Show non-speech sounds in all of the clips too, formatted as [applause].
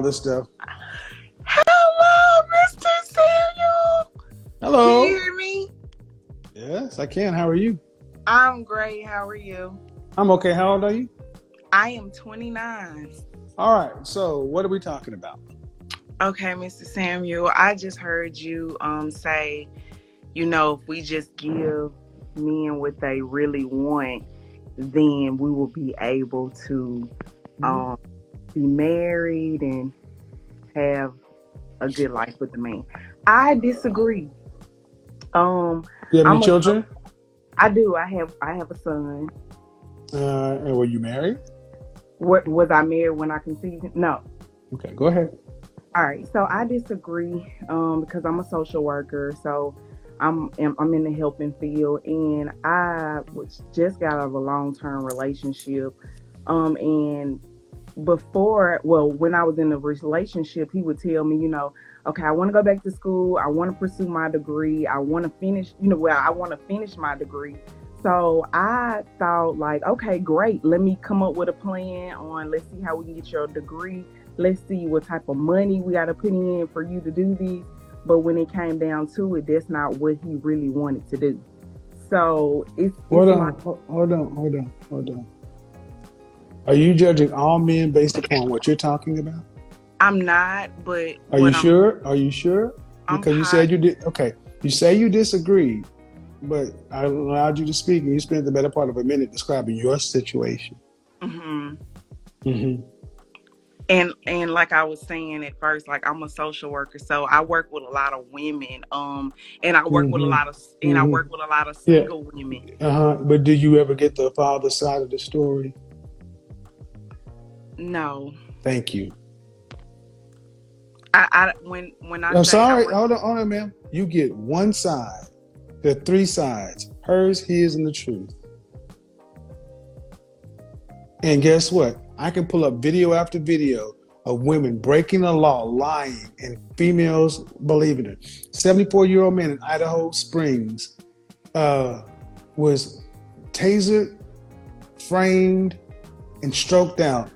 all this stuff. Hello, Mr. Samuels. Hello. Can you hear me? Yes, I can. How are you? I'm great. How are you? I'm okay. How old are you? I am 29. All right. So, what are we talking about? Okay, Mr. Samuels, I just heard you um say, you know, if we just give men what they really want, then we will be able to um be married and have a good life with the man. I disagree. Um, You have any I'm a- children? I do. I have I have a son. Uh, and were you married? What was I married when I conceived him? No. Okay, go ahead. All right, so I disagree um, because I'm a social worker, so I'm I'm in the helping field, and I was just got out of a long term relationship, um, and before, well, when I was in a relationship, he would tell me, you know, okay, I want to go back to school, I want to pursue my degree, I want to finish, you know, well, I want to finish my degree. So I thought, like, okay, great, let me come up with a plan on, let's see how we can get your degree let's see what type of money we got to put in for you to do this. But when it came down to it, that's not what he really wanted to do. So it's, it's Hold on. like, Hold on. Hold on. Hold on. Are you judging all men based upon what you're talking about? I'm not, but Are you I'm- sure? Are you sure? I'm Because you said you did. Okay. You say you disagreed, but I allowed you to speak, and you spent the better part of a minute describing your situation. Mhm. Mm-hmm. And and like I was saying at first, like I'm a social worker, so I work with a lot of women, um, and I work with a Mhm. lot of and I Mhm. work with a lot of Yeah. single women. Uh huh. But do you ever get the father side of the story? No, Thank you. I, I when when I I'm I sorry. work- Hold on, hold on, ma'am. You get one side. There are three sides: hers, his, and the truth. And guess what? I can pull up video after video of women breaking the law, lying, and females believing it. 74 year old man in Idaho Springs uh, was tasered, framed, and stroked out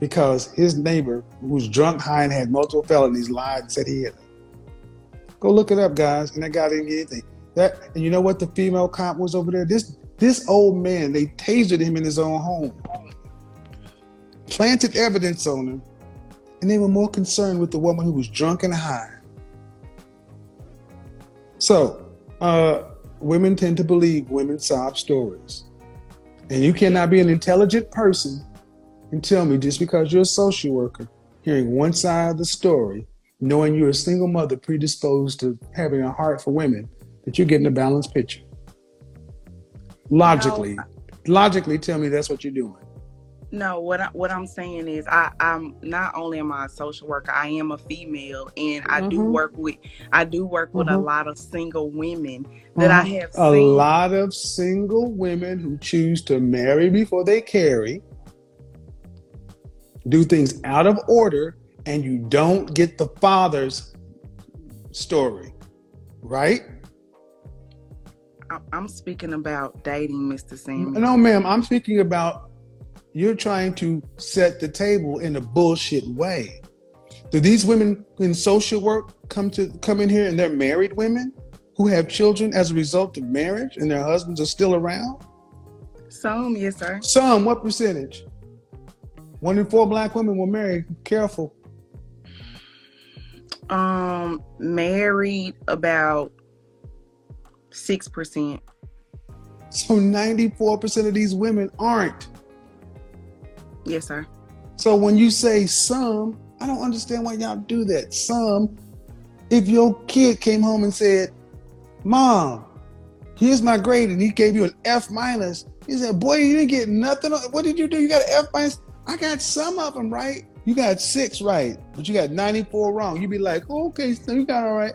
because his neighbor, who was drunk, high, and had multiple felonies, lied and said he had. Go look it up, guys. And that guy didn't get anything. That and you know what the female cop was over there? This this old man, they tasered him in his own home, planted evidence on him, and they were more concerned with the woman who was drunk and high. So, uh, women tend to believe women's sob stories, and you cannot be an intelligent person and tell me just because you're a social worker, hearing one side of the story, knowing you're a single mother predisposed to having a heart for women, that you're getting a balanced picture. Logically, logically, tell me that's what you're doing. No, what I, what I'm saying is, I I'm not only am I a social worker, I am a female, and I do Mhm. work with I do work with a Mhm. lot of single women that I have A seen. lot of single women who choose to marry before they carry, do things out of order, and you don't get the father's story, right? I- I'm speaking about dating, Mr. Sam. No, ma'am, I'm speaking about you're trying to set the table in a bullshit way. Do these women in social work come to come in here and they're married women who have children as a result of marriage and their husbands are still around? Some, yes, sir. Some, what percentage? One in four black women were married. Careful. Um, married about six percent. So 94% of these women aren't. Yes, sir. So when you say some, I don't understand why y'all do that. Some, if your kid came home and said, Mom, here's my grade, and he gave you an F minus, he said, Boy, you didn't get nothing. What did you do? You got an F minus? I got some of them right. You got six right, but you got 94 wrong. You'd be like, oh, okay, so you got all right.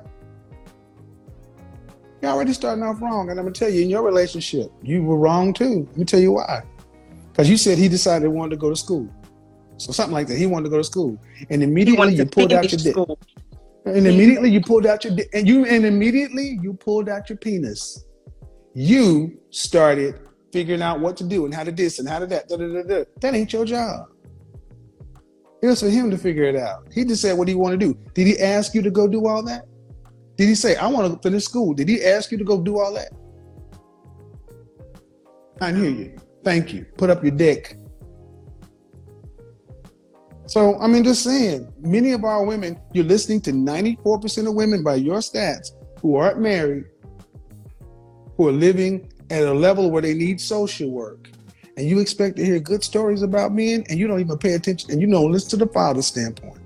You're already starting off wrong. And I'm going to tell you, in your relationship, you were wrong too. Let me tell you why. Because you said he decided he wanted to go to school. So something like that. He wanted to go to school. And immediately you pulled out your dick. school. And immediately you pulled out your dick. And you and immediately you pulled out your penis. You started figuring out what to do and how to this and how to that. Da, da, da. That ain't your job. It was for him to figure it out. He just said what he wanted to do. Did he ask you to go do all that? Did he say, I want to finish school? Did he ask you to go do all that? I hear you. Thank you. Put up your dick. So, I mean, just saying, many of our women, you're listening to 94% of women by your stats who aren't married, who are living at a level where they need social work. And you expect to hear good stories about men and you don't even pay attention and you don't listen to the father's standpoint.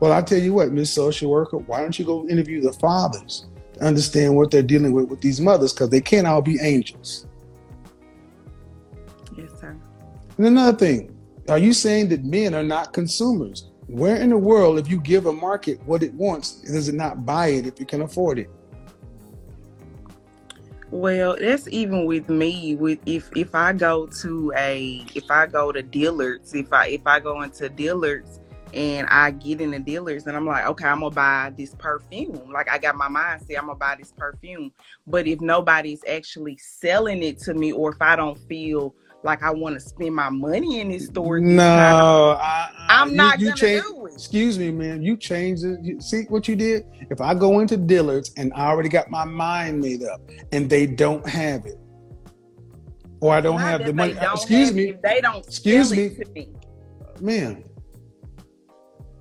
Well, I tell you what, Miss Social Worker, why don't you go interview the fathers to understand what they're dealing with with these mothers because they can't all be angels. Yes, sir. And another thing, are you saying that men are not consumers? Where in the world, if you give a market what it wants, does it not buy it if you can afford it? Well, that's even with me. With if if I go to a if I go to Dillard's, if I if I go into Dillard's and I get in the Dillard's and I'm like, okay, I'm gonna buy this perfume. Like I got my mind set, I'm gonna buy this perfume. But if nobody's actually selling it to me, or if I don't feel like I want to spend my money in this store. No, I, am not you, change, do it. Excuse me, man. You changed it. You, see what you did? If I go into Dillard's and I already got my mind made up, and they don't have it, or I don't not have the money. Excuse me. It, they don't. Excuse me, me. man.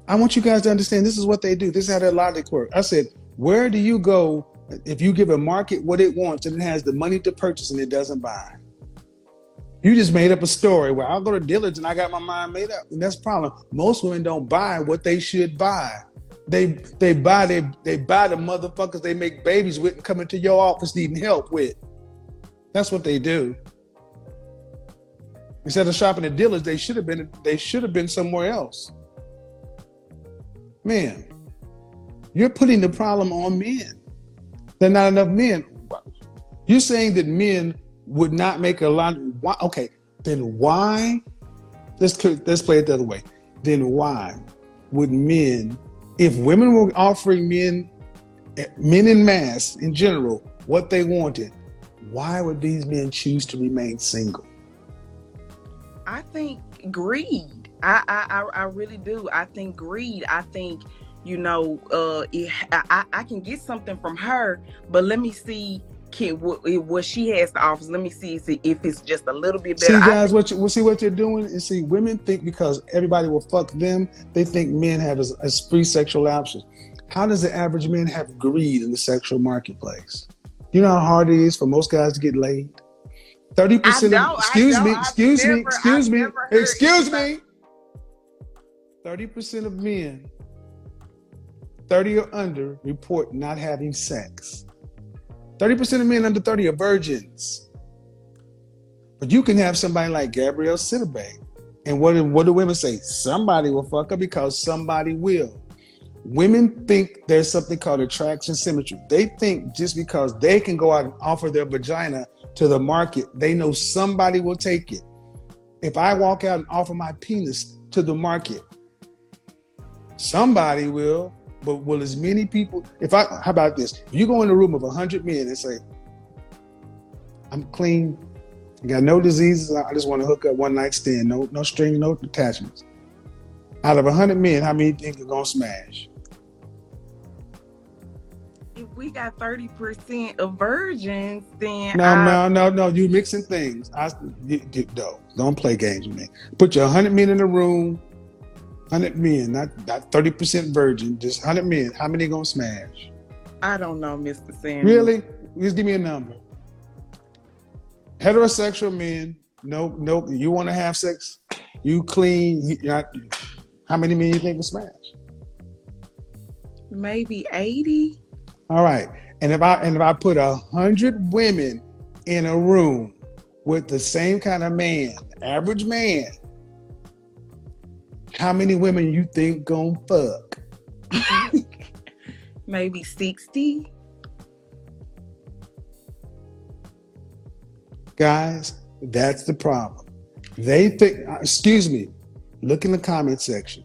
I want you guys to understand this is what they do. This is how their logic works. I said, where do you go if you give a market what it wants and it has the money to purchase and it doesn't buy? You just made up a story where I'll go to Dillard's and I got my mind made up. And that's the problem. Most women don't buy what they should buy. They they buy they they buy the motherfuckers they make babies with and come into your office needing help with. That's what they do. Instead of shopping at Dillard's, they should have been they should have been somewhere else. Man, you're putting the problem on men. There are not enough men. You're saying that men would not make a lot. Why, okay, then why? Let's let's play it the other way. Then why would men, if women were offering men, men in mass in general, what they wanted, why would these men choose to remain single? I think greed. I I I really do. I think greed. I think you know, uh, it, I I can get something from her, but let me see can what, what she has to offer. Let me see, see if it's just a little bit better. See, guys, what you see what you're doing is see women think because everybody will fuck them, they think men have as, as free sexual options. How does the average man have greed in the sexual marketplace? You know how hard it is for most guys to get laid. Thirty percent. Excuse me. Excuse me. Excuse me. Excuse me. Thirty percent of men, thirty or under, report not having sex. 30% of men under 30 are virgins. But you can have somebody like Gabrielle Sidibe. And what, what do women say? Somebody will fuck her because somebody will. Women think there's something called attraction symmetry. They think just because they can go out and offer their vagina to the market, they know somebody will take it. If I walk out and offer my penis to the market, somebody will. But will as many people, if I, how about this? If you go in a room of 100 men and say, I'm clean, I got no diseases, I just want to hook up one night stand, no no string, no attachments. Out of 100 men, how many think are going to smash? If we got 30% of virgins, then. No, I... no, no, no. You mixing things. I, you, you, no, don't play games with me. Put your 100 men in a room 100 men, not, not 30% virgin, just 100 men. How many gonna smash? I don't know, Mr. Sanders. Really? Just give me a number. Heterosexual men, no, no, you want to have sex, you clean, you, not, how many men you think will smash? Maybe 80. All right. And if I and if I put a hundred women in a room with the same kind of man, average man, how many women you think gonna fuck? [laughs] Maybe 60. Guys, that's the problem. They think, uh, excuse me, look in the comment section.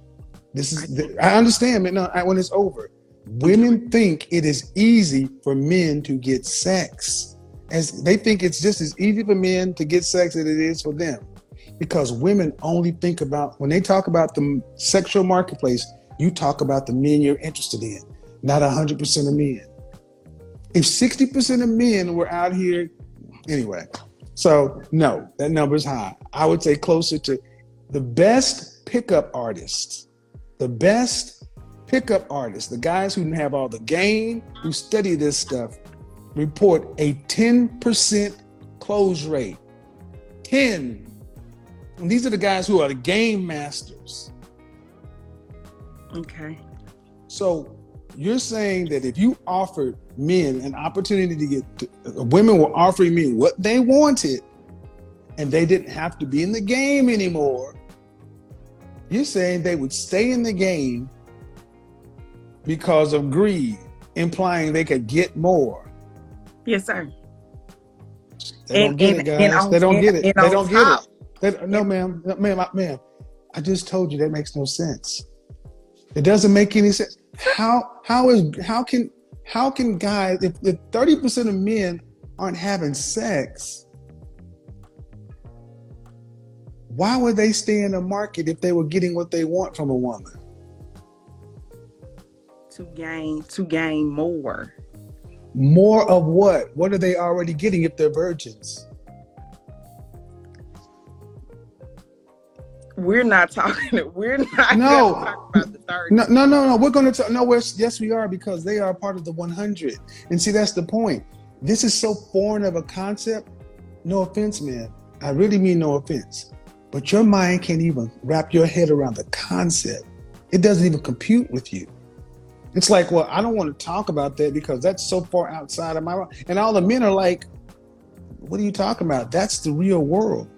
This is, I understand, man. No, when it's over, women think it is easy for men to get sex. As they think it's just as easy for men to get sex as it is for them. Because women only think about when they talk about the sexual marketplace, you talk about the men you're interested in, not 100% of men. If 60% of men were out here, anyway, so no, that number is high. I would say closer to the best pickup artists, the best pickup artists, the guys who have all the game, who study this stuff, report a 10% close rate. 10. And these are the guys who are the game masters. Okay. So you're saying that if you offered men an opportunity to get, to, women were offering men what they wanted, and they didn't have to be in the game anymore. You're saying they would stay in the game because of greed, implying they could get more. Yes, sir. They don't get and- it, guys. on- they don't get it. They don't top- They, no, ma'am. No, ma'am, I- ma'am. I just told you that makes no sense. It doesn't make any sense. How how is how can how can guys if if thirty percent of men aren't having sex, why would they stay in the market if they were getting what they want from a woman? To gain to gain more. More of what? What are they already getting if they're virgins? We're not talking. [laughs] We're not No. talk about the third. No, no, no, no. We're going to talk. no. We're, yes, we are because they are part of the 100. And see, that's the point. This is so foreign of a concept. No offense, man. I really mean no offense. But your mind can't even wrap your head around the concept. It doesn't even compute with you. It's like, well, I don't want to talk about that because that's so far outside of my. And all the men are like, "What are you talking about? That's the real world."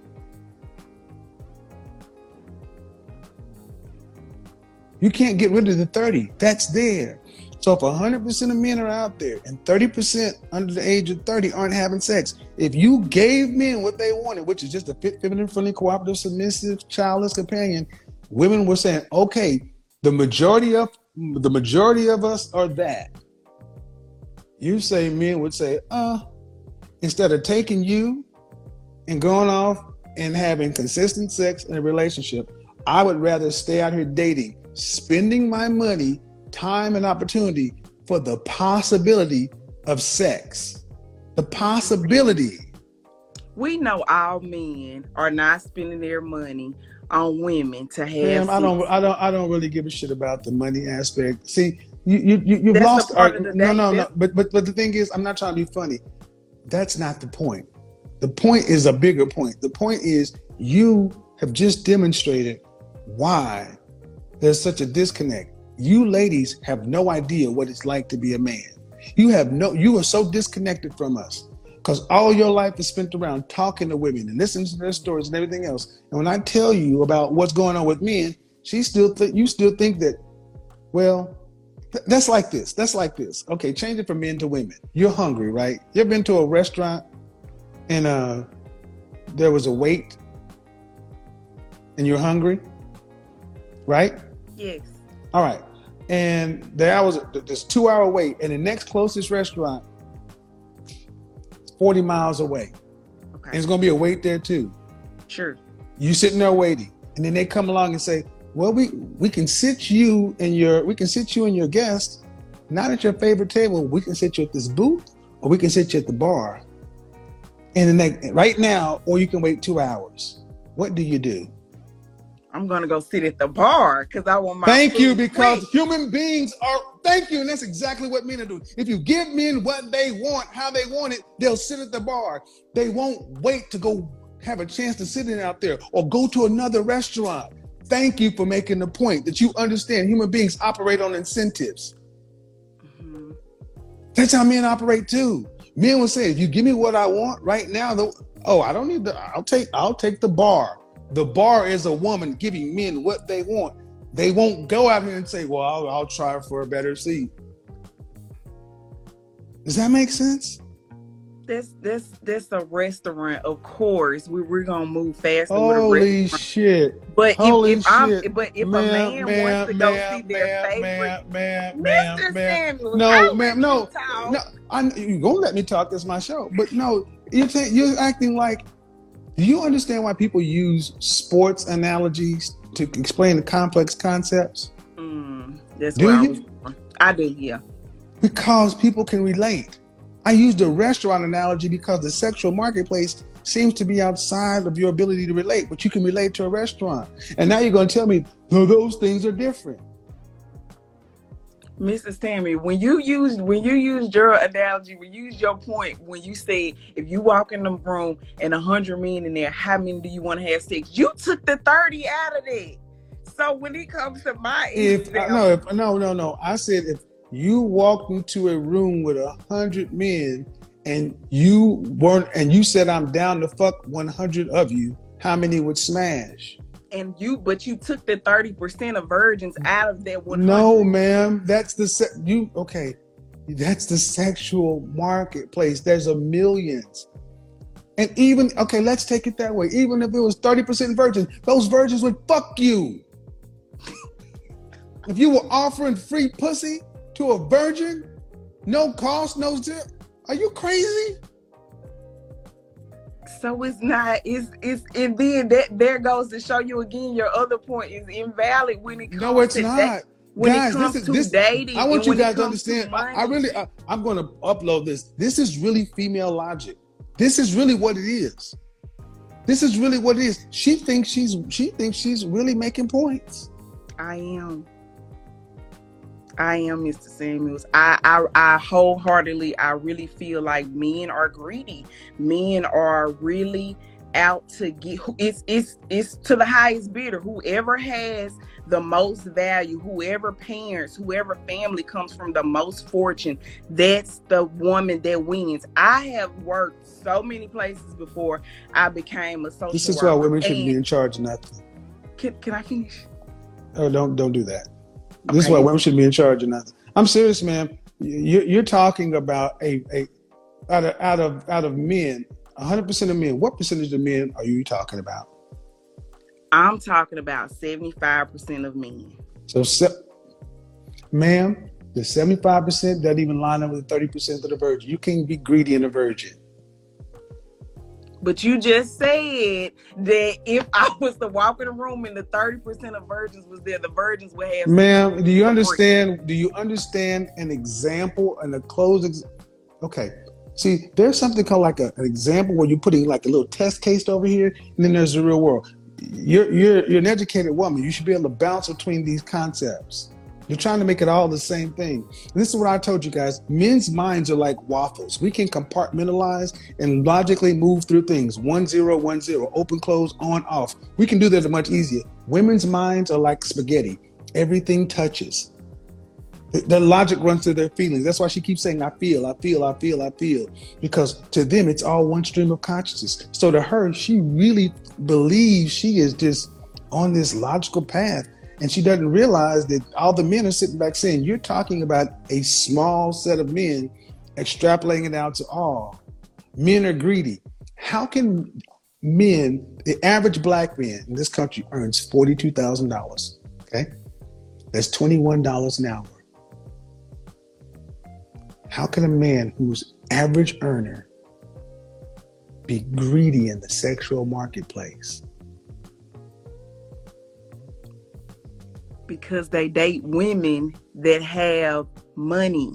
You can't get rid of the 30. That's there. So if 100% of men are out there and 30% under the age of 30 aren't having sex, if you gave men what they wanted, which is just a feminine, friendly, cooperative, submissive, childless companion, women were saying, okay, the majority of the majority of us are that. You say men would say, uh, instead of taking you and going off and having consistent sex in a relationship, I would rather stay out here dating, spending my money, time, and opportunity for the possibility of sex. The possibility. We know all men are not spending their money on women to have. Ma'am, I don't. I don't, I don't really give a shit about the money aspect. See, you, you, you you've That's lost. Our, of no, no, no. But, but, but the thing is, I'm not trying to be funny. That's not the point. The point is a bigger point. The point is you have just demonstrated why there's such a disconnect. You ladies have no idea what it's like to be a man. You have no. You are so disconnected from us because all your life is spent around talking to women and listening to their stories and everything else. And when I tell you about what's going on with men, she still th- you still think that, well, th- that's like this. That's like this. Okay, change it from men to women. You're hungry, right? You've been to a restaurant and uh, there was a wait, and you're hungry, right? Yes. All right. And there was this two hour wait, and the next closest restaurant is 40 miles away. And Okay. it's gonna be a wait there too. Sure. You sitting there waiting, and then they come along and say, Well, we we can sit you and your we can sit you and your guest, not at your favorite table. We can sit you at this booth, or we can sit you at the bar. And then they, right now, or you can wait two hours. What do you do? I'm gonna go sit at the bar because I want my. Thank you, because human beings are. Thank you, and that's exactly what men are doing. If you give men what they want, how they want it, they'll sit at the bar. They won't wait to go have a chance to sit in out there or go to another restaurant. Thank you for making the point that you understand human beings operate on incentives. Mhm. That's how men operate too. Men will say, if you give me what I want right now, the, oh, I don't need the, I'll take, I'll take the bar. The bar is a woman giving men what they want. They won't go out here and say, well, I'll, I'll try for a better seat. Does that make sense? This this this a restaurant, of course. We we're gonna move fast. Holy shit. But holy if, if I'm shit. but if Ma'am, a man ma'am, wants to go ma'am, see their favorite ma'am, ma'am, Mr. ma'am. No, ma'am, no, you. No, I, you're gonna let me talk. This is my show. But no, you're ta- you're acting like Do you understand why people use sports analogies to explain the complex concepts? Mm, that's Do where I you? was. I do, yeah. Because people can relate. I used the restaurant analogy because the sexual marketplace seems to be outside of your ability to relate, but you can relate to a restaurant. And now you're going to tell me, no, those things are different. Mrs. Tammy, when you used when you used your analogy, when you used your point, when you say if you walk in the room and a hundred men in there, how many do you want to have sex? You took the 30 out of it. So when it comes to my If example- no, if, no, no, no. I said if you walked into a room with a hundred men and you weren't, and you said I'm down to fuck 100 of you, how many would smash? And you but you took the 30% of virgins out of that one. No, ma'am. That's the se- you okay. That's the sexual marketplace. There's a millions. And even okay, let's take it that way. Even if it was 30% virgins, those virgins would fuck you. if you were offering free pussy to a virgin, no cost, no zip. Are you crazy? So it's not, it's it's and then that there goes to show you again your other point is invalid when it comes No, it's to not. da- when Guys, it comes this is to this. dating. I want you guys to understand. I, I really, I, I'm going to upload this. This is really female logic. This is really what it is. This is really what it is. She thinks she's she thinks she's really making points. I am. I am Mr. Samuels. I, I I wholeheartedly I really feel like men are greedy. Men are really out to get it's it's it's to the highest bidder. Whoever has the most value, whoever parents, whoever family comes from the most fortune, that's the woman that wins. I have worked so many places before I became a social This is why women shouldn't be in charge of nothing. can, can I finish? Oh, don't don't do that. This is why women shouldn't be in charge of nothing. I'm serious, man. You're, you're talking about a a out of out of out of men, 100 percent of men. What percentage of men are you talking about? I'm talking about 75% of men. So, se- ma'am, the 75% doesn't even line up with the 30% of the virgin. You can't be greedy in a virgin. But you just said that if I [laughs] was to walk in a room and the 30% of virgins was there, the virgins would have Ma'am, do you understand? Do you understand an example and a closed? Ex- okay. See, there's something called like a, an example where you're putting like a little test case over here, and then there's the real world. You're you're you're an educated woman. You should be able to bounce between these concepts. You're trying to make it all the same thing. And this is what I told you guys. Men's minds are like waffles. We can compartmentalize and logically move through things. One zero, one zero, open, close, on, off. We can do that much easier. Women's minds are like spaghetti. Everything touches. The, the logic runs through their feelings. That's why she keeps saying, I feel, I feel, I feel, I feel. Because to them, it's all one stream of consciousness. So to her, she really believes she is just on this logical path. And she doesn't realize that all the men are sitting back saying, You're talking about a small set of men extrapolating it out to all. Men are greedy. How can men, the average black man in this country earns $42,000? Okay. That's $21 an hour. How can a man who's average earner be greedy in the sexual marketplace? Because they date women that have money.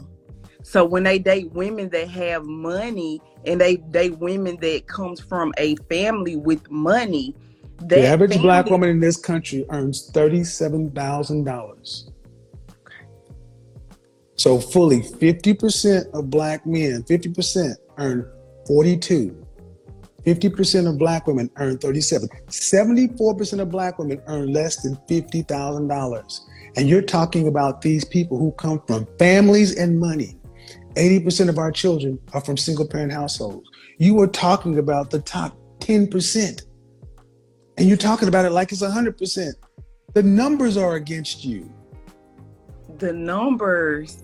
So when they date women that have money and they date women that comes from a family with money, The average black woman in this country earns $37,000. So fully 50% of black men, 50% earn 42. 50% of black women earn 37. 74% of black women earn less than $50,000. And you're talking about these people who come from families and money. 80% of our children are from single parent households. You are talking about the top 10%. And you're talking about it like it's 100%. The numbers are against you. the numbers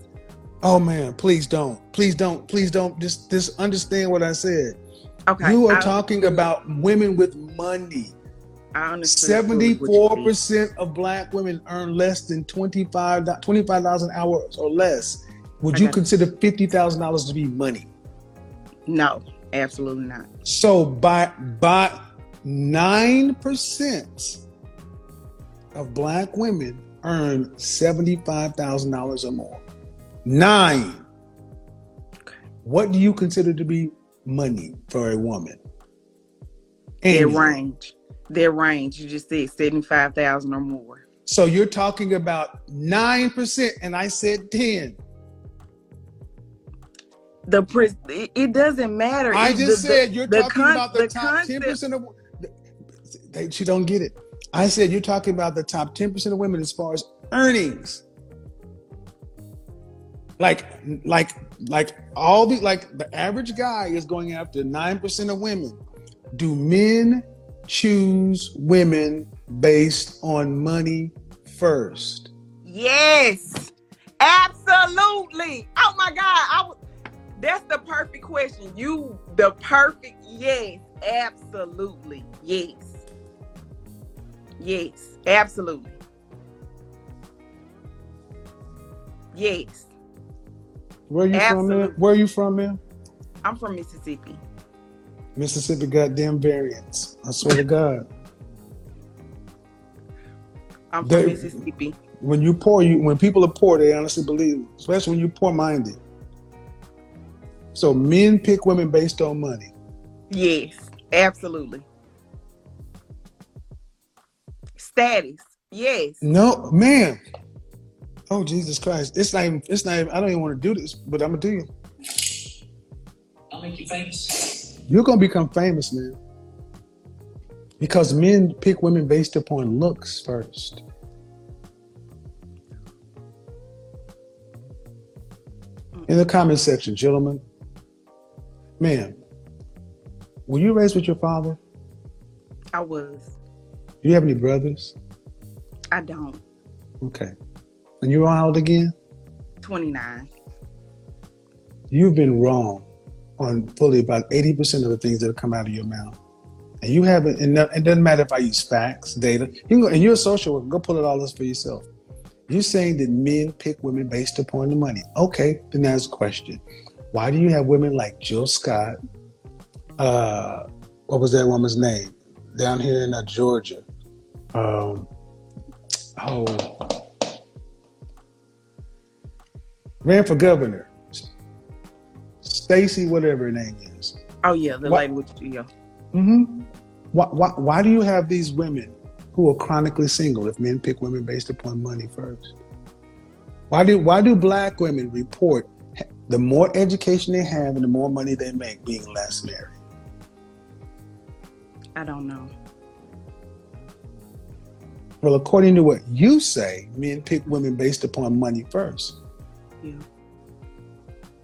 Oh man, please don't. Please don't. Please don't. Just just understand what I said. Okay you are I talking about women with money. I Seventy-four percent of black women earn less than $25 $25,000 an hour or less. Would you consider fifty thousand dollars to be money? no absolutely not So by by 9% of black women earn $75,000 or more. Nine. What do you consider to be money for a woman? Their range. Their range. You just said seventy-five thousand or more. So you're talking about 9%, and I said 10. The pres- it, doesn't matter. I just the- said you're talking con- about the, the top concept- 10% of they, she don't get it. I said you're talking about the top 10% of women as far as earnings. Like like like all the like the average guy is going after 9% of women. Do men choose women based on money first? Yes, absolutely. Oh my God, I was. That's the perfect question. You the perfect yes, absolutely yes, yes, absolutely yes. Where you from, man? Absolutely. Where you from, man? I'm from Mississippi. Mississippi goddamn variants. I swear to God. I'm from Mississippi. when you poor, you when people are poor, they honestly believe, especially when you're poor minded. So men pick women based on money. Yes, absolutely. Status. Yes. No, man. Oh Jesus Christ! It's not even. It's not. Even, I don't even want to do this, but I'm gonna do you. I'll make you famous. You're gonna become famous, man. Because men pick women based upon looks first. In the comment section, gentlemen, ma'am, were you raised with your father? I was. Do you have any brothers? I don't. Okay. And you're how old again? 29. You've been wrong on fully about 80% of the things that have come out of your mouth. And you haven't, and it doesn't matter if I use facts, data. You can go, and you're a social worker, go pull it all this for yourself. You're saying that men pick women based upon the money. Okay, then that's a question. Why do you have women like Jill Scott? Uh, what was that woman's name? Down here in uh, Georgia. Um, oh, ran for governor. Stacey, whatever her name is. Oh yeah, the What- lady with you. Yeah. Mm-hmm. Why, why, why do you have these women who are chronically single if men pick women based upon money first? Why do why do black women report the more education they have and the more money they make being less married? I don't know. Well, according to what you say, men pick women based upon money first. Yeah.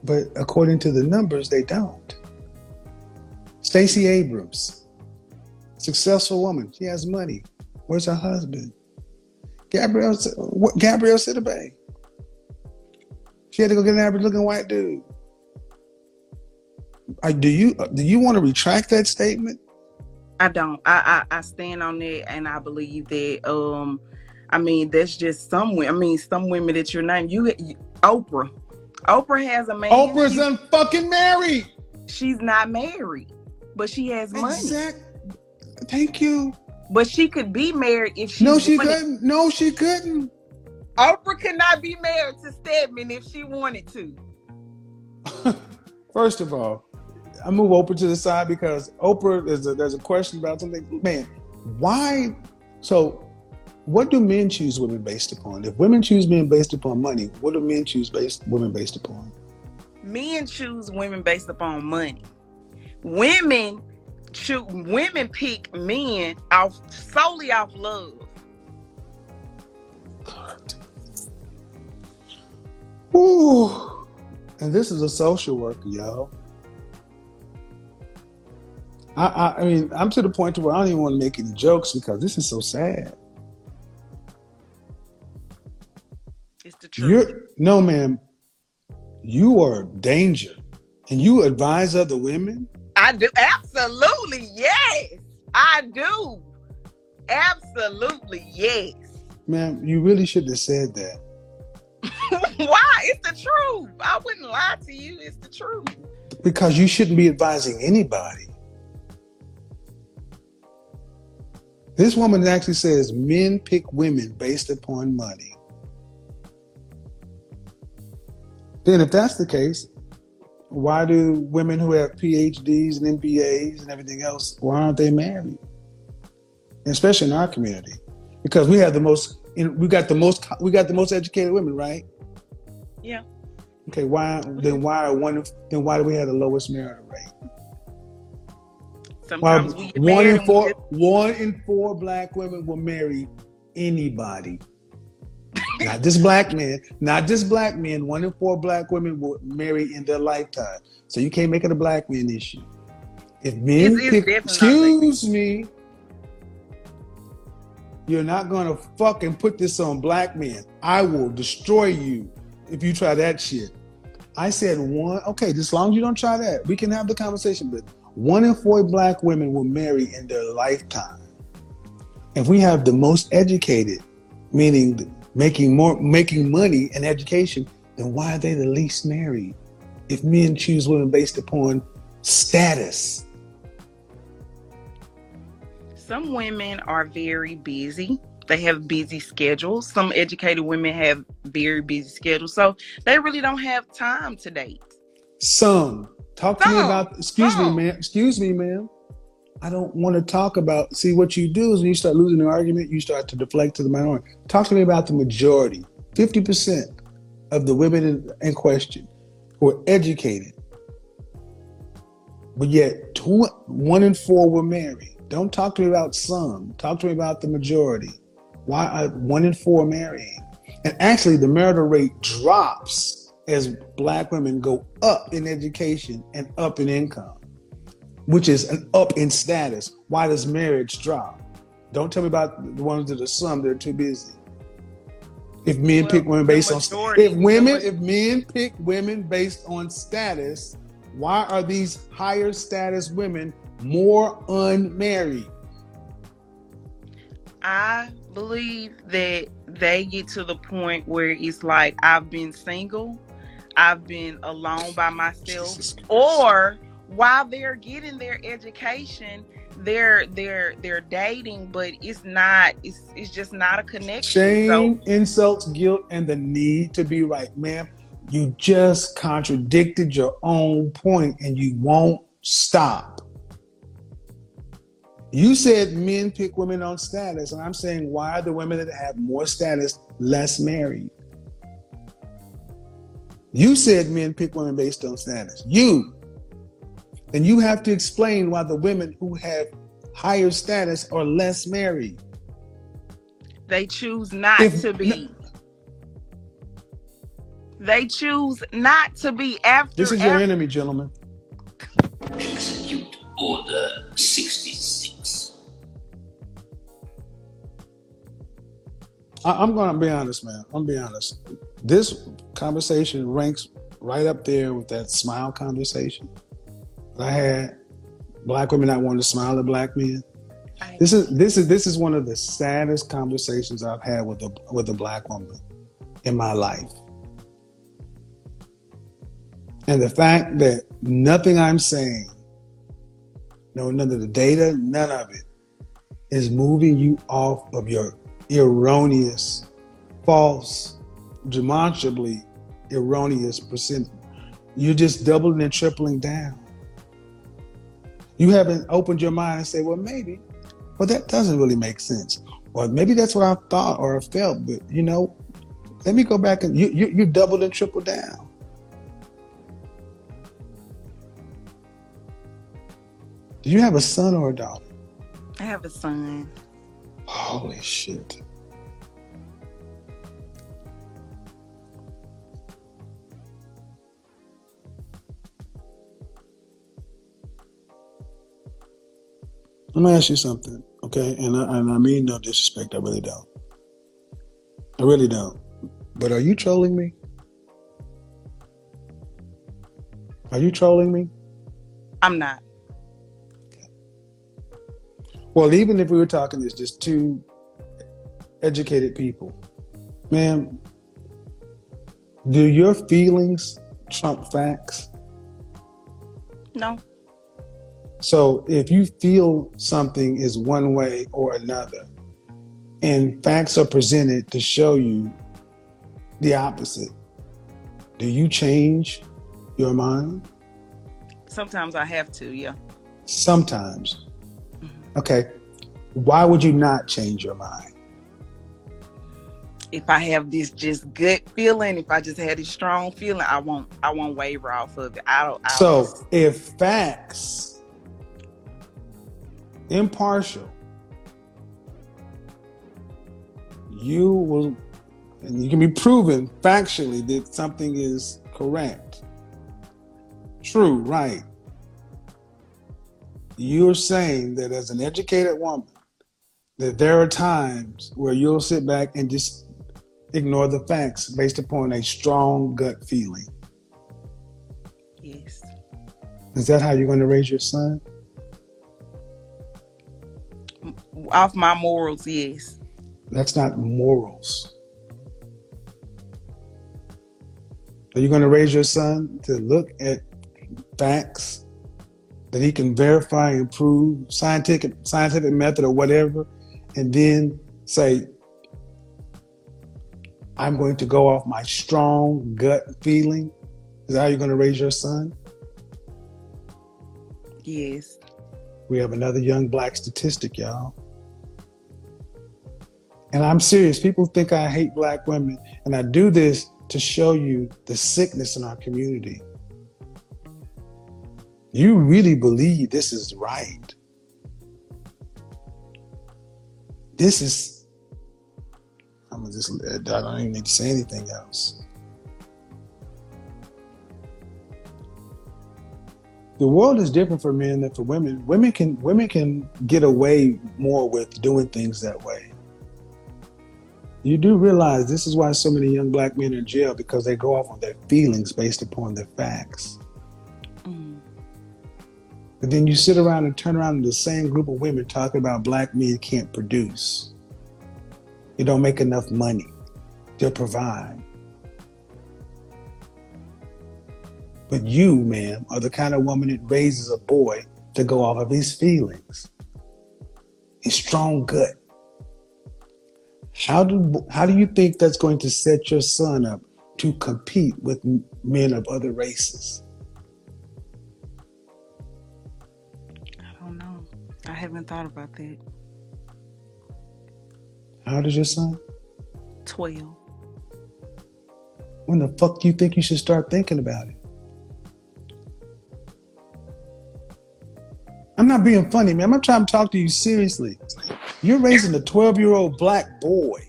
But according to the numbers, they don't. Stacey Abrams, successful woman, she has money. Where's her husband? Gabrielle, what, Gabrielle Sidibe. She had to go get an average-looking white dude. Uh, do you do you want to retract that statement? I don't. I, I I stand on that, and I believe that. Um, I mean, that's just some. I mean, some women that you're naming. You, you Oprah. Oprah has a man. Oprah's She's, unfucking married. she's not married, but she has money. Exact. Thank you. But she could be married if she. No, she wanted. couldn't. No, she couldn't. Oprah could not be married to Stedman if she wanted to. [laughs] First of all, I move Oprah to the side because Oprah there's a there's a question about something. Man, why? So, what do men choose women based upon? If women choose men based upon money, what do men choose based women based upon? Men choose women based upon money. Women choose. Women pick men off solely off love. God. Ooh. And this is a social worker, y'all. I, I, I mean, I'm to the point to where I don't even want to make any jokes because this is so sad. It's the truth. You're no, ma'am. You are danger, and you advise other women. I do. Absolutely. Yes. I do. Absolutely. Yes. Ma'am, you really shouldn't have said that. [laughs] Why? It's the truth. I wouldn't lie to you. It's the truth. Because you shouldn't be advising anybody. This woman actually says men pick women based upon money. Then, if that's the case, why do women who have PhDs and MBAs and everything else, why aren't they married? Especially in our community, because we have the most, we got the most, we got the most educated women, right? Yeah. Okay. Why then? Why are one? Then why do we have the lowest marital rate? Why Sometimes we one in four, one in four black women will marry anybody. Not just black men, not just black men. One in four black women will marry in their lifetime. So you can't make it a black man issue. If men It's- it's pick, definitely not a black excuse me, you're not gonna fucking put this on black men. I will destroy you if you try that shit. I said one. Okay, as long as you don't try that, we can have the conversation. But one in four black women will marry in their lifetime. If we have the most educated, meaning making more, making money and education, then why are they the least married? If men choose women based upon status, Some women are very busy. They have busy schedules. Some educated women have very busy schedules. So they really don't have time to date. Some. Talk to me about, excuse Some. me, ma'am. Excuse me, ma'am. I don't want to talk about, see, what you do is when you start losing the argument, you start to deflect to the minority. Talk to me about the majority. 50% of the women in, question were educated, but yet one in four were married. Don't talk to me about some. Talk to me about the majority. Why are one in four marrying? And actually, the marital rate drops as black women go up in education and up in income, which is an up in status. Why does marriage drop? Don't tell me about the ones that are some that are too busy. If men Well, pick women based on if women if men pick women based on status, why are these higher status women more unmarried? I believe that they get to the point where it's like I've been single, I've been alone by myself, or while they're getting their education, they're they're they're dating, but it's not it's it's just not a connection. Shame, insults, guilt, and the need to be right. Ma'am, you just contradicted your own point and you won't stop. You said men pick women on status, and I'm saying why are the women that have more status less married? You said men pick women based on status. You. And you have to explain why the women who have higher status are less married. they choose not If- to be. They choose not to be after. This is your after- enemy, gentlemen. Execute Order 66. I, I'm going to be honest, man. I'm gonna be honest. This conversation ranks right up there with that smile conversation that I had. Black women not wanting to smile at black men. I- This is this is this is one of the saddest conversations I've had with a with a black woman in my life. And the fact that nothing I'm saying, no, none of the data, none of it, is moving you off of your erroneous, false, demonstrably erroneous percent. You're just doubling and tripling down. You haven't opened your mind and say, well, maybe, well, that doesn't really make sense. Or maybe that's what I thought or felt, but you know, let me go back and you you, you doubled and tripled down. Do you have a son or a daughter? I have a son. Holy shit. Let me ask you something, okay? And I, and I mean no disrespect, I really don't. I really don't. But are you trolling me? Are you trolling me? I'm not. Well, even if we were talking as just two educated people, ma'am, do your feelings trump facts? No. So if you feel something is one way or another, and facts are presented to show you the opposite, do you change your mind? Sometimes I have to, yeah. Sometimes. Mm-hmm. Okay. Why would you not change your mind? If I have this just gut feeling, if I just had this strong feeling, I won't I won't waver off of it. I don't I So don't- if facts, impartial, you will, and you can be proven factually that something is correct, true, right. You're saying that as an educated woman, that there are times where you'll sit back and just ignore the facts based upon a strong gut feeling. yes. Is that how you're going to raise your son? Off my morals, yes. That's not morals. Are you going to raise your son to look at facts that he can verify and prove, scientific scientific method or whatever, and then say, "I'm going to go off my strong gut feeling"? Is that how you're going to raise your son? Yes. We have another young black statistic, y'all. And I'm serious. People think I hate black women, and I do this to show you the sickness in our community. You really believe this is right. This is, I'm gonna just, I don't even need to say anything else. the world is different for men than for women. Women can women can get away more with doing things that way. You do realize this is why so many young black men are in jail because they go off on their feelings based upon their facts. Mm. But then you sit around and turn around in the same group of women talking about black men can't produce. You don't make enough money to provide. But you, ma'am, are the kind of woman that raises a boy to go off of his feelings, his strong gut. How do how do you think that's going to set your son up to compete with men of other races? I don't know. I haven't thought about that. How old is your son? Twelve. When the fuck do you think you should start thinking about it? I'm not being funny, man. I'm trying to talk to you seriously. You're raising a 12 year old black boy.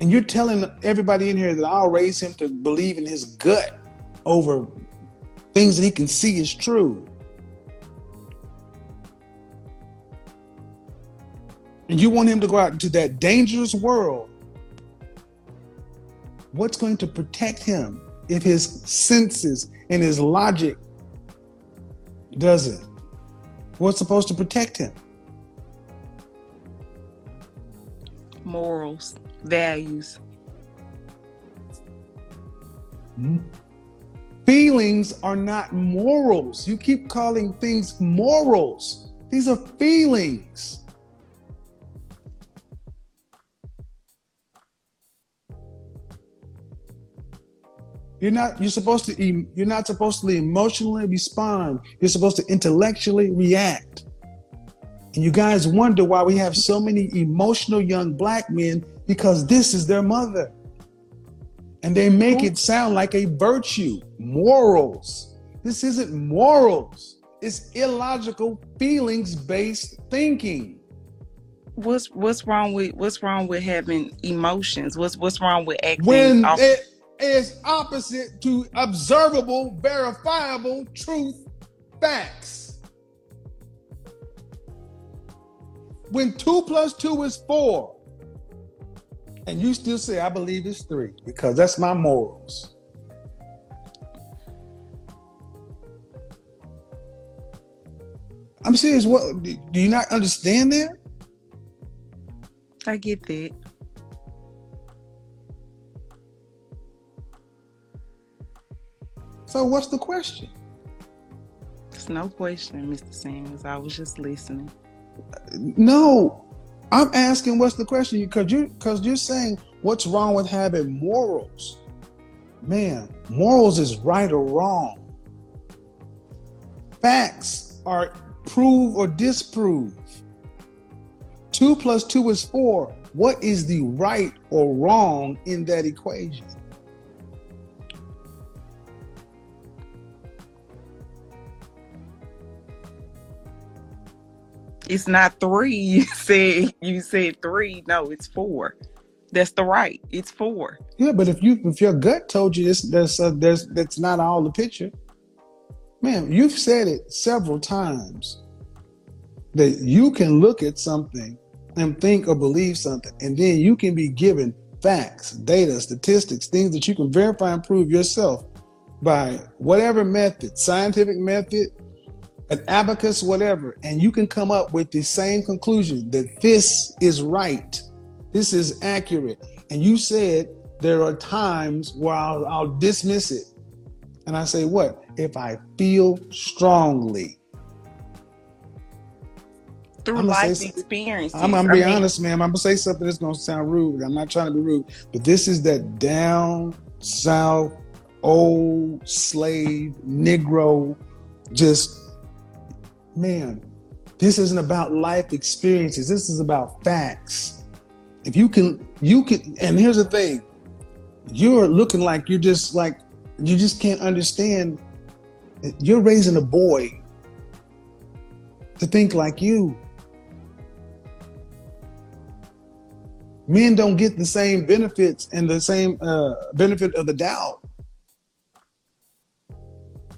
And you're telling everybody in here that I'll raise him to believe in his gut over things that he can see is true. And you want him to go out into that dangerous world. What's going to protect him if his senses and his logic doesn't? What's supposed to protect him? Morals, values. Hmm? Feelings are not morals. You keep calling things morals. These are feelings. You're not you're supposed to you're not supposed to emotionally respond. You're supposed to intellectually react. And you guys wonder why we have so many emotional young black men because this is their mother. And they make it sound like a virtue, morals. This isn't morals. It's illogical feelings based thinking. What's what's wrong with what's wrong with having emotions? What's what's wrong with acting When off- it is opposite to observable, verifiable truth facts. When two plus two is four, and you still say, I believe it's three, because that's my morals. I'm serious. What do you not understand that? I get that. So what's the question? It's no question, Mr. Samuels. I was just listening. No, I'm asking what's the question because you because you're saying what's wrong with having morals. Man, morals is right or wrong. Facts are prove or disprove. Two plus two is four. What is the right or wrong in that equation? It's not three. [laughs] You said you said three. No, it's four. That's the right. It's four. Yeah, but if you if your gut told you this, there's uh, there's that's not all the picture. Man, you've said it several times that you can look at something and think or believe something, and then you can be given facts, data, statistics, things that you can verify and prove yourself by whatever method, scientific method, an abacus, whatever, and you can come up with the same conclusion that this is right, this is accurate. And you said there are times where I'll, I'll dismiss it. And I say, what? If I feel strongly. Through life experience. I'm, I'm gonna be mean, honest, man. I'm gonna say something that's gonna sound rude. I'm not trying to be rude, but this is that down south, old slave, Negro, just man. This isn't about life experiences. This is about facts. If you can, you can. And here's the thing: you're looking like you're just like you just can't understand. You're raising a boy to think like you. men don't get the same benefits and the same uh, benefit of the doubt.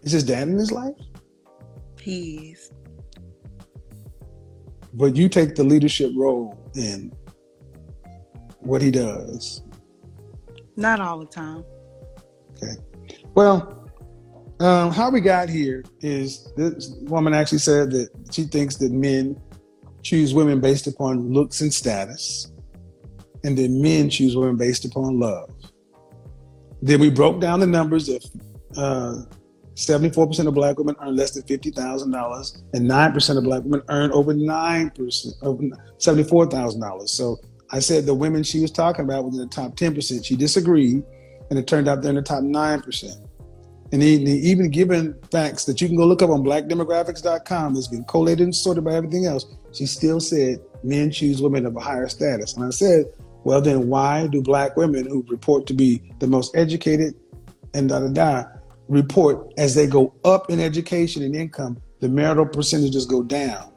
Is his dad in his life? is. But you take the leadership role in what he does. Not all the time. Okay. Well, um, how we got here is this woman actually said that she thinks that men choose women based upon looks and status, and that men choose women based upon love. Then we broke down the numbers of uh, 74% of black women earn less than $50,000, and 9% of black women earn over 9%, over $74,000. So I said the women she was talking about was in the top 10%. She disagreed, and it turned out they're in the top 9%. And even given facts that you can go look up on blackdemographics.com that's been collated and sorted by everything else, she still said men choose women of a higher status. And I said, well, then why do black women who report to be the most educated and da da da report as they go up in education and income, the marital percentages go down?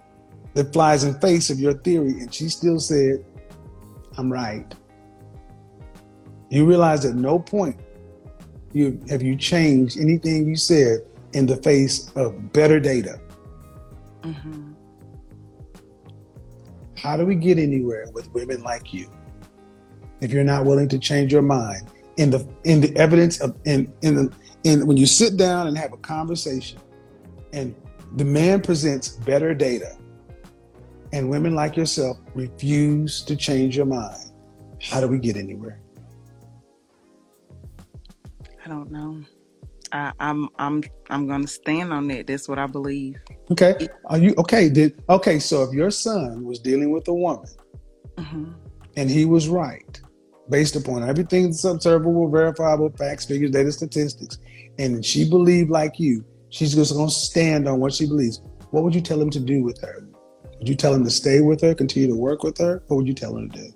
That flies in face of your theory. And she still said, I'm right. You realize at no point you have you changed anything you said in the face of better data. hmm How do we get anywhere with women like you if you're not willing to change your mind in the in the evidence of in in the in when you sit down and have a conversation and the man presents better data and women like yourself refuse to change your mind how do we get anywhere I don't know. I, I'm I'm I'm gonna stand on that. That's what I believe. okay are you okay did okay so if your son was dealing with a woman hmm and he was right based upon everything that's observable, verifiable, facts, figures, data, statistics, and she believed like you, she's just going to stand on what she believes. What would you tell him to do with her? Would you tell him to stay with her, continue to work with her? What would you tell him to do?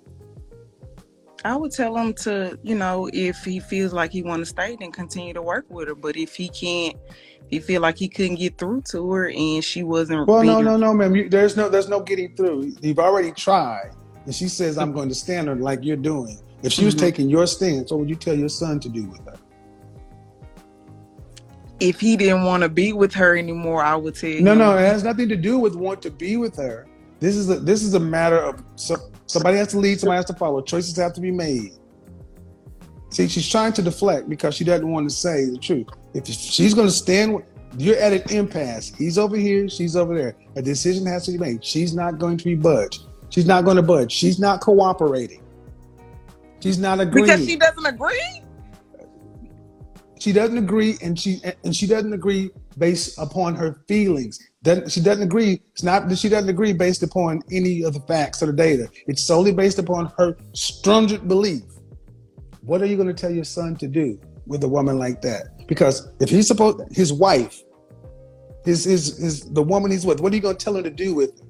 I would tell him to, you know, if he feels like he want to stay, then continue to work with her. But if he can't, if he feel like he couldn't get through to her and she wasn't Well, no, no, no, ma'am. You, there's no, there's no getting through. You've already tried, and she says, "I'm going to stand her like you're doing." If she was Mhm. taking your stance, what would you tell your son to do with her? If he didn't want to be with her anymore, I would tell No, him. no, it has nothing to do with want to be with her. This is a this is a matter of so, somebody has to lead, somebody has to follow. Choices have to be made. See, she's trying to deflect because she doesn't want to say the truth. If she's going to stand, you're at an impasse. He's over here, she's over there. A decision has to be made. She's not going to be budged. She's not going to budge. She's not cooperating. She's not agreeing. because she doesn't agree. She doesn't agree, and she and she doesn't agree based upon her feelings. Doesn't she doesn't agree? It's not that she doesn't agree based upon any of the facts or the data. It's solely based upon her stringent belief. What are you going to tell your son to do with a woman like that? Because if he's supposed his wife, his his his the woman he's with, what are you going to tell her to do with? her?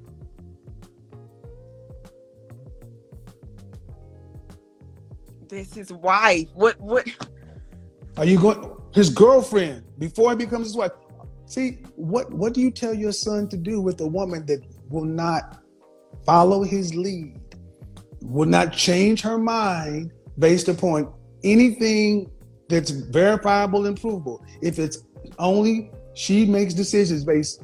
That's his wife. What what Are you going his girlfriend before he becomes his wife? See, what what do you tell your son to do with a woman that will not follow his lead, will not change her mind based upon anything that's verifiable and provable? If it's only she makes decisions based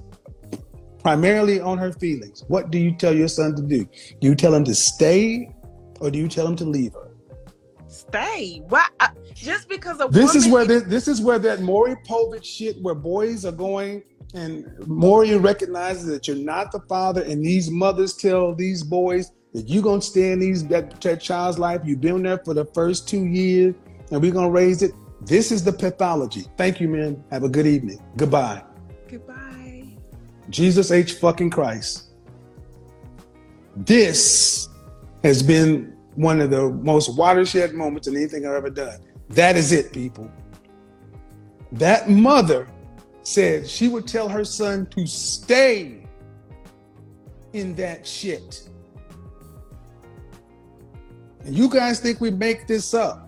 primarily on her feelings, what do you tell your son to do? Do you tell him to stay or do you tell him to leave her? Stay? Why I, just because a This is where this, this is where that Maury Povich shit, where boys are going and Maury recognizes that you're not the father, and these mothers tell these boys that you're gonna stay in these that, that child's life. You've been there for the first two years, and we're gonna raise it. This is the pathology. Thank you, man. Have a good evening. Goodbye. Goodbye. Jesus H. fucking Christ. This has been one of the most watershed moments in anything I've ever done. That is it, people. That mother said she would tell her son to stay in that shit. And you guys think we make this up.